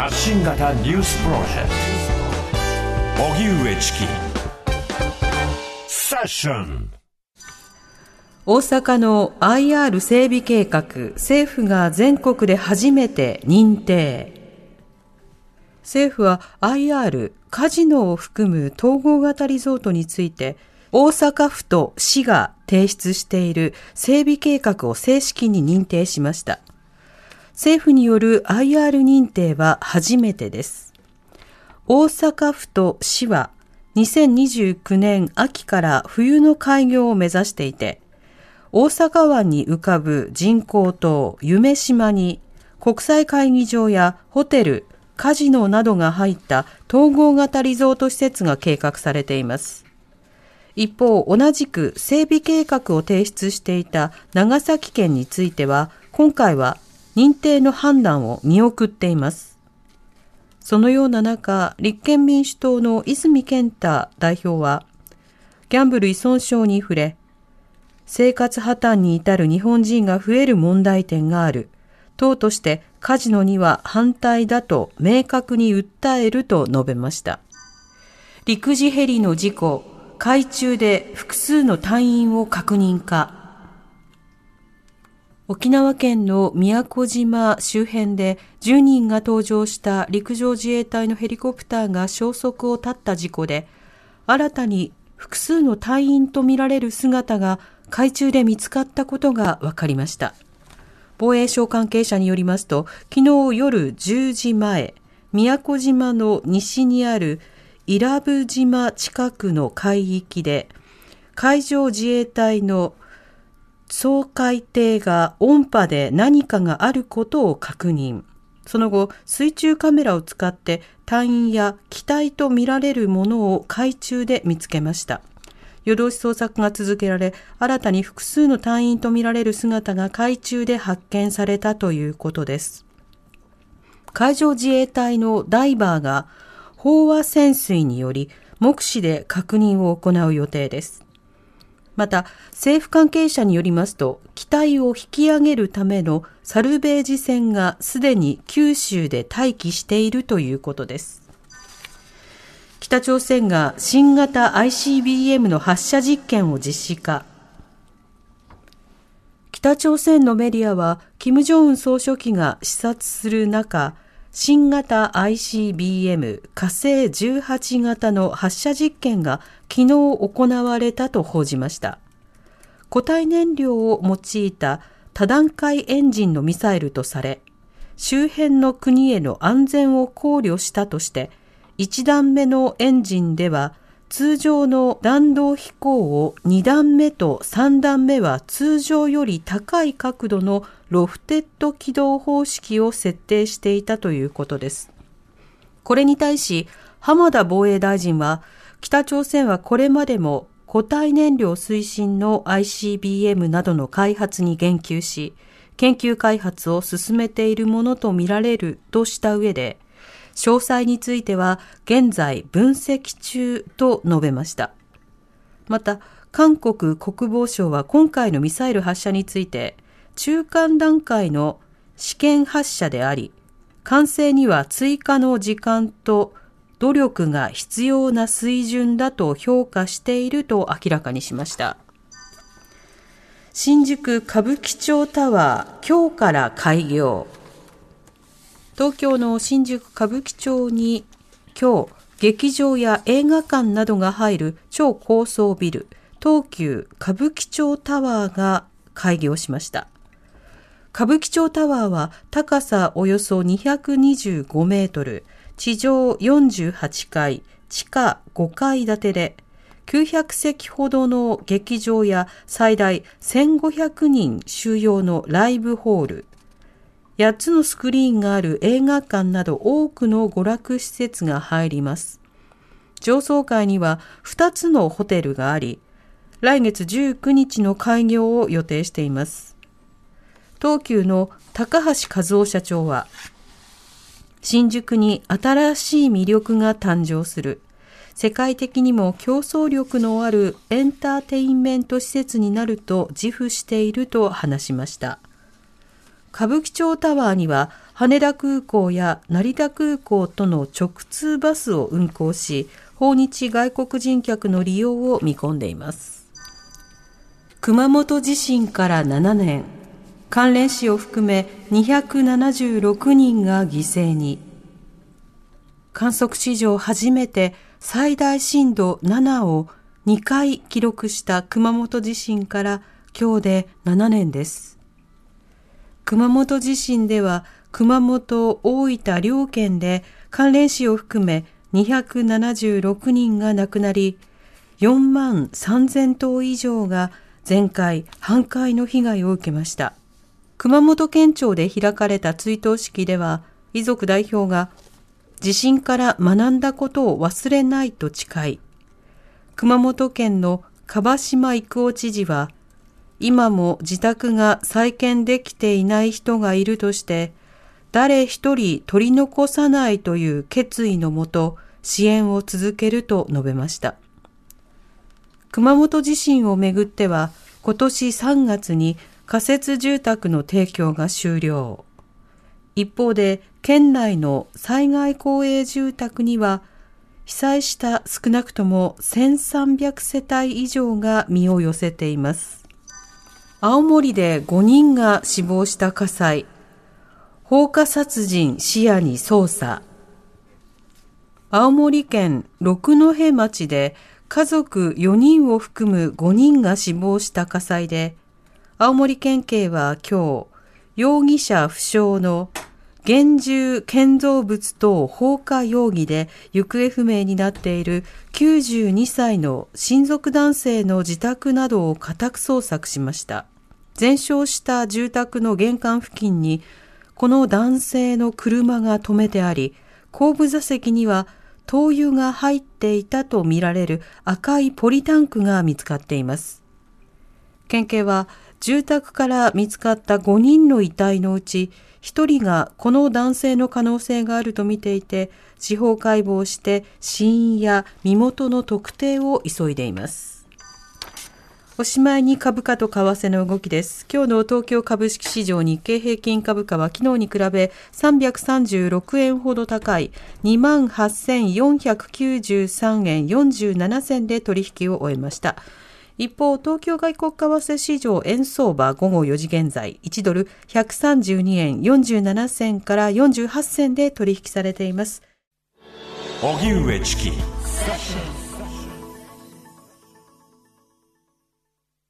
発信型ニュースプロジェクト荻上チキセッション大阪の IR 整備計画、政府が全国で初めて認定。政府は IR カジノを含む統合型リゾートについて、大阪府と市が提出している整備計画を正式に認定しました。政府による IR 認定は初めてです。大阪府と市は2029年秋から冬の開業を目指していて、大阪湾に浮かぶ人工島夢島に国際会議場やホテル、カジノなどが入った統合型リゾート施設が計画されています。一方、同じく整備計画を提出していた長崎県については、今回は認定の判断を見送っています。そのような中、立憲民主党の泉健太代表は、ギャンブル依存症に触れ、生活破綻に至る日本人が増える問題点がある。党としてカジノには反対だと明確に訴えると述べました。陸自ヘリの事故、海中で複数の隊員を確認か。沖縄県の宮古島周辺で10人が搭乗した陸上自衛隊のヘリコプターが消息を絶った事故で、新たに複数の隊員とみられる姿が海中で見つかったことが分かりました。防衛省関係者によりますと、昨日夜10時前、宮古島の西にある伊良部島近くの海域で、海上自衛隊の総海艇が音波で何かがあることを確認。その後、水中カメラを使って隊員や機体とみられるものを海中で見つけました。夜通し捜索が続けられ、新たに複数の隊員とみられる姿が海中で発見されたということです。海上自衛隊のダイバーが飽和潜水により目視で確認を行う予定です。また、政府関係者によりますと、機体を引き上げるためのサルベージ船がすでに九州で待機しているということです。北朝鮮が新型 ICBM の発射実験を実施か。北朝鮮のメディアは、金正恩総書記が視察する中、新型 ICBM 火星18型の発射実験が昨日行われたと報じました。固体燃料を用いた多段階エンジンのミサイルとされ、周辺の国への安全を考慮したとして、1段目のエンジンでは通常の弾道飛行を2段目と3段目は通常より高い角度のロフテッド軌道方式を設定していたということです。これに対し浜田防衛大臣は北朝鮮はこれまでも固体燃料推進の ICBM などの開発に言及し、研究開発を進めているものとみられるとした上で、詳細については現在分析中と述べました。また、韓国国防省は今回のミサイル発射について、中間段階の試験発射であり、完成には追加の時間と努力が必要な水準だと評価していると明らかにしました。新宿歌舞伎町タワー、今日から開業。東京の新宿歌舞伎町に今日劇場や映画館などが入る超高層ビル東急歌舞伎町タワーが開業しました。歌舞伎町タワーは高さおよそ225メートル地上48階地下5階建てで900席ほどの劇場や最大1500人収容のライブホール8つのスクリーンがある映画館など多くの娯楽施設が入ります。上層階には2つのホテルがあり、来月19日の開業を予定しています。東急の高橋和夫社長は、新宿に新しい魅力が誕生する。世界的にも競争力のあるエンターテインメント施設になると自負していると話しました。歌舞伎町タワーには羽田空港や成田空港との直通バスを運行し、訪日外国人客の利用を見込んでいます。熊本地震から7年、関連死を含め276人が犠牲に。観測史上初めて最大震度7を2回記録した熊本地震から今日で7年です。熊本地震では熊本、大分両県で関連死を含め276人が亡くなり、4万3000頭以上が前回半壊の被害を受けました。熊本県庁で開かれた追悼式では、遺族代表が地震から学んだことを忘れないと誓い、熊本県の樺島育夫知事は、今も自宅が再建できていない人がいるとして、誰一人取り残さないという決意のもと支援を続けると述べました。熊本地震をめぐっては今年3月に仮設住宅の提供が終了。一方で県内の災害公営住宅には被災した少なくとも1300世帯以上が身を寄せています。青森で5人が死亡した火災。放火殺人視野に捜査。青森県六戸町で家族4人を含む5人が死亡した火災で、青森県警は今日、容疑者不詳の現住建造物等放火容疑で行方不明になっている92歳の親族男性の自宅などを家宅捜索しました。全焼した住宅の玄関付近にこの男性の車が止めてあり、後部座席には灯油が入っていたとみられる赤いポリタンクが見つかっています。県警は住宅から見つかった5人の遺体のうち1人がこの男性の可能性があるとみていて司法解剖して死因や身元の特定を急いでいます。おしまいに株価と為替の動きです。今日の東京株式市場日経平均株価は昨日に比べ336円ほど高い28,493円47銭で取引を終えました。一方、東京外国為替市場円相場午後4時現在、1ドル132円47銭から48銭で取引されています。荻上チキ